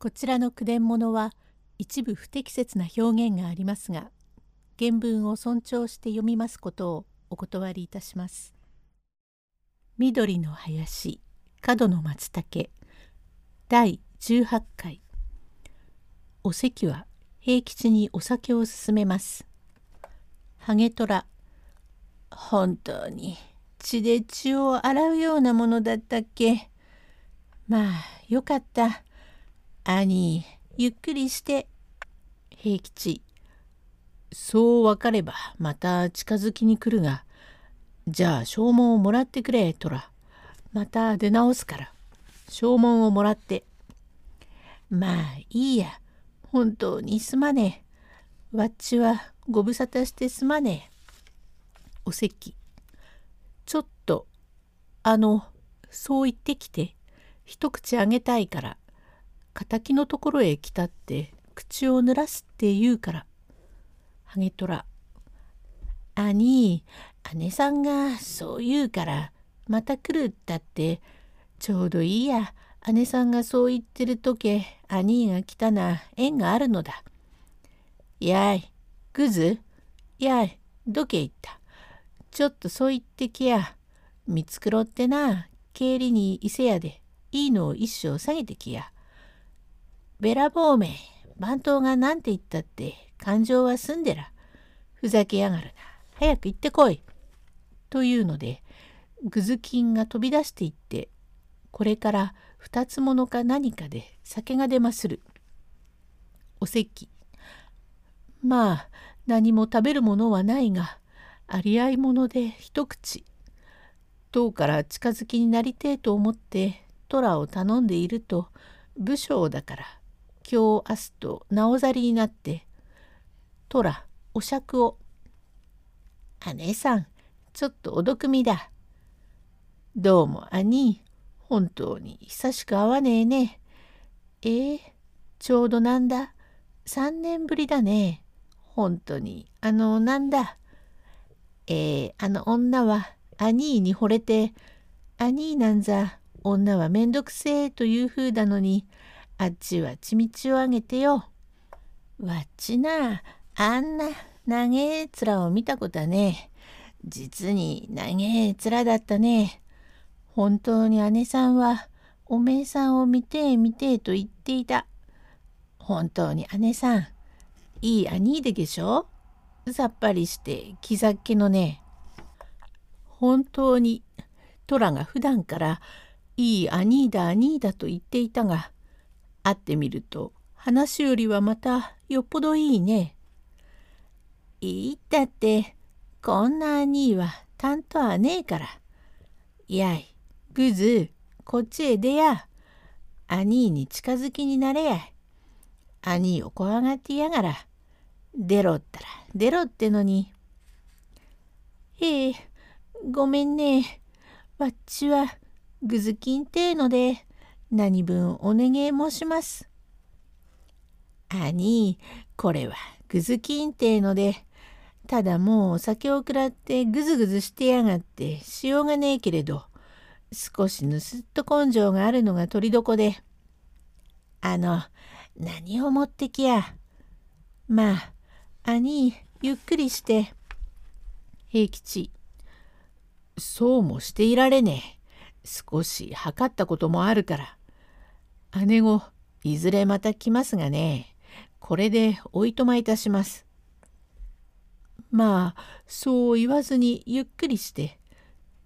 こちらの句伝物は一部不適切な表現がありますが原文を尊重して読みますことをお断りいたします。緑の林角の松茸第18回お席は平吉にお酒を勧めます。ハゲトラ本当に血で血を洗うようなものだったっけまあよかった。兄ゆっくりして平吉。そう分かればまた近づきに来るがじゃあ証文をもらってくれトラ。また出直すから。証文をもらって。まあいいや。本当にすまねえ。わっちはご無沙汰してすまねえ。お席ちょっとあのそう言ってきて一口あげたいから。敵のところへ来たって口を濡らすって言うから。ハゲトラ。兄、姉さんがそう言うからまた来るったってちょうどいいや。姉さんがそう言ってるとけ兄が来たな縁があるのだ。やい、グズやい、どけ行った。ちょっとそう言ってきや。見繕ってな、経理に伊勢屋でいいのを一生下げてきや。べらぼうめ番頭が何て言ったって感情は済んでら。ふざけやがるな。早く行ってこい。というのでぐず金が飛び出していってこれから二つものか何かで酒が出まする。お席。まあ何も食べるものはないがあり合いもので一口。塔から近づきになりてえと思って虎を頼んでいると武将だから今日明日となおざりになって「とらお酌を」「姉さんちょっとお毒味だ」「どうも兄本当に久しく会わねえね。えー、ちょうどなんだ。3年ぶりだね。本当にあのなんだ。えー、あの女は兄に惚れて兄なんざ女はめんどくせえという風なのにあっちはちみちをあげてよ。わっちな、あんな長え面を見たことはね実に長え面だったね。本当に姉さんはおめえさんを見てえ見てえと言っていた。本当に姉さん、いい兄ででしょ？さっぱりして気ざっけのね。本当に虎が普段からいい兄だ兄だと言っていたが会ってみると話よりはまたよっぽどいいね。いったってこんな兄はたんとはねえから。やいグズこっちへ出や。兄に近づきになれや。兄を怖がってやがら。出ろったら出ろってのに。へえごめんね。わっちはぐずきんてえので何分お願い申します。兄、これはぐずきんてえので、ただもうお酒を食らってぐずぐずしてやがってしようがねえけれど、少し盗っと根性があるのが取り床で。あの、何を持ってきや。まあ、兄、ゆっくりして。平吉。そうもしていられねえ。少し測ったこともあるから。姉子いずれまた来ますがねこれでおいとまいたします。まあそう言わずにゆっくりして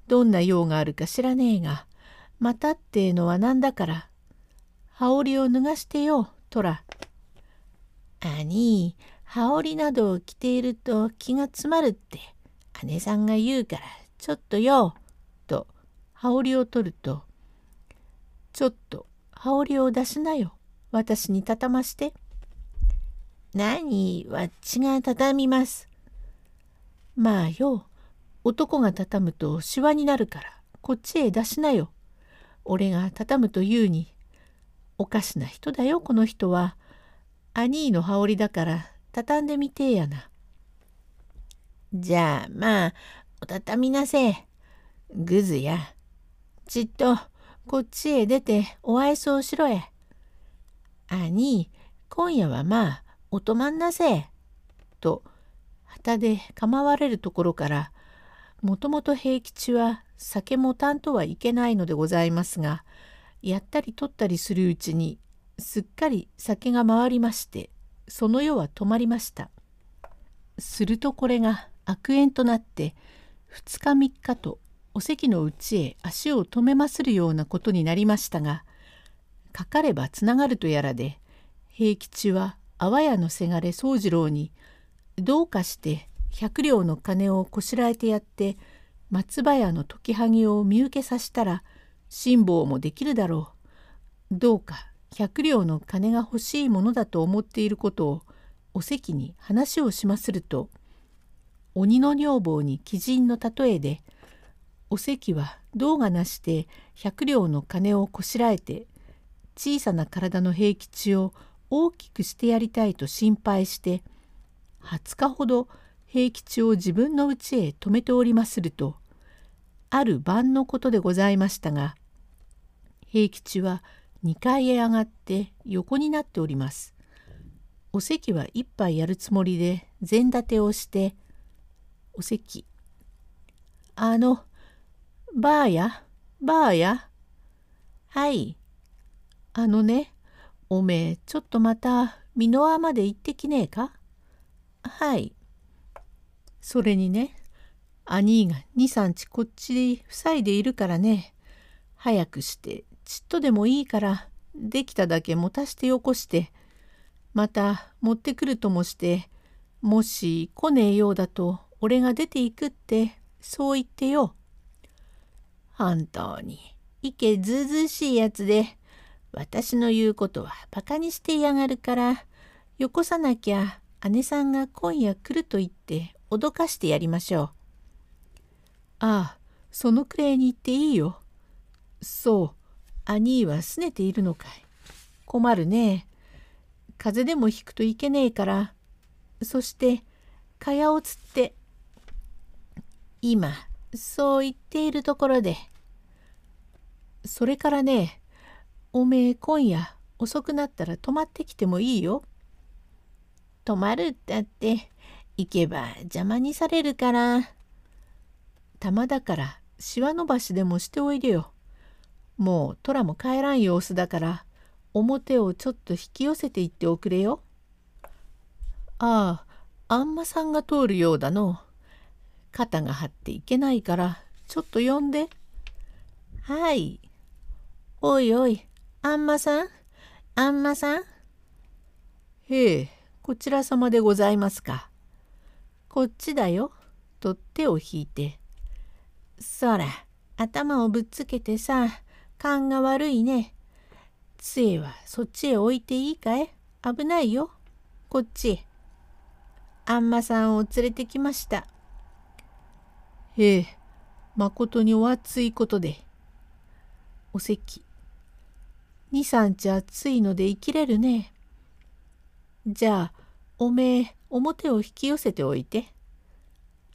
どんな用があるか知らねえがまたってえのは何だから羽織を脱がしてよトラ。兄羽織などを着ていると気が詰まるって姉さんが言うからちょっとよと羽織を取るとちょっと羽織を出しなよ。私に畳まして。何？わっちが畳みます。まあよ、男が畳むとシワになるから、こっちへ出しなよ。俺が畳むと言うに。おかしな人だよ、この人は。兄の羽織だから畳んでみてえやな。じゃあまあお畳みなせえ。ぐずや。ちっとこっちへ出てお愛想しろや。兄今夜はまあお泊まんなせ」と旗で構われるところからもともと平吉は酒もたんとはいけないのでございますがやったり取ったりするうちにすっかり酒が回りましてその世は止まりました。するとこれが悪縁となって2日3日とお席のうちへ足を止めまするようなことになりましたがかかればつながるとやらで平吉は阿波屋のせがれ宗次郎にどうかして百両の金をこしらえてやって松葉屋の解きはぎを見受けさせたら辛抱もできるだろう。どうか百両の金が欲しいものだと思っていることをお関に話をしますると鬼の女房に鬼人の例えでお関は銅がなして百両の金をこしらえて小さな体の平吉を大きくしてやりたいと心配して20日ほど平吉を自分の家へ泊めておりまするとある晩のことでございましたが平吉は2階へ上がって横になっております。お席は一杯やるつもりで膳立てをして「お席あのばあや？ばあや？はい。あのねおめえちょっとまた美濃輪まで行ってきねえか？はい。それにね兄が23日こっちで塞いでいるからね。早くしてちっとでもいいからできただけ持たしてよこして。また持ってくるともしてもし来ねえようだと俺が出ていくってそう言ってよ。本当にいけずうずうしいやつで私の言うことはバカにしてやがるからよこさなきゃ姉さんが今夜来ると言って脅かしてやりましょう。ああそのくらいに言っていいよ。そう兄は拗ねているのかい。困るね。風邪でもひくといけねえから。そして蚊帳をつって今そう言っているところで。それからねおめえ今夜遅くなったら泊まってきてもいいよ。泊まるったって行けば邪魔にされるから。玉だからしわ伸ばしでもしておいでよ。もう虎も帰らん様子だから表をちょっと引き寄せていっておくれよ。ああ、あんまさんが通るようだの。肩が張っていけないからちょっと呼んで。はい。おいおい、あんまさん？あんまさん？へえ、こちら様でございますか。こっちだよ。と手を引いて。そら、頭をぶっつけてさ、勘が悪いね。杖はそっちへ置いていいかい？危ないよ。こっち。あんまさんを連れてきました。へえ、まことにお熱いことで。お席。二三日暑いので生きれるね。じゃあ、おめえ、表を引き寄せておいて。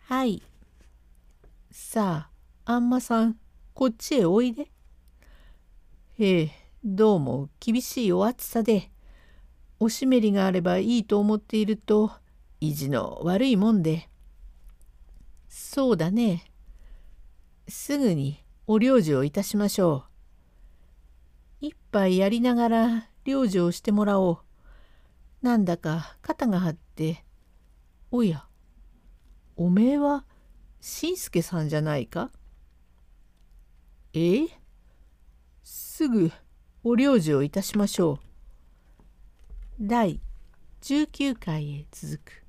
はい。さあ、あんまさん、こっちへおいで。ええ、どうも厳しいお暑さで、おしめりがあればいいと思っていると、意地の悪いもんで。そうだね。すぐにお療治をいたしましょう。一杯やりながら療治をしてもらおう。なんだか肩が張って、おや、おめえはしんすけさんじゃないか？ええ？すぐお領事をいたしましょう。第19回へ続く。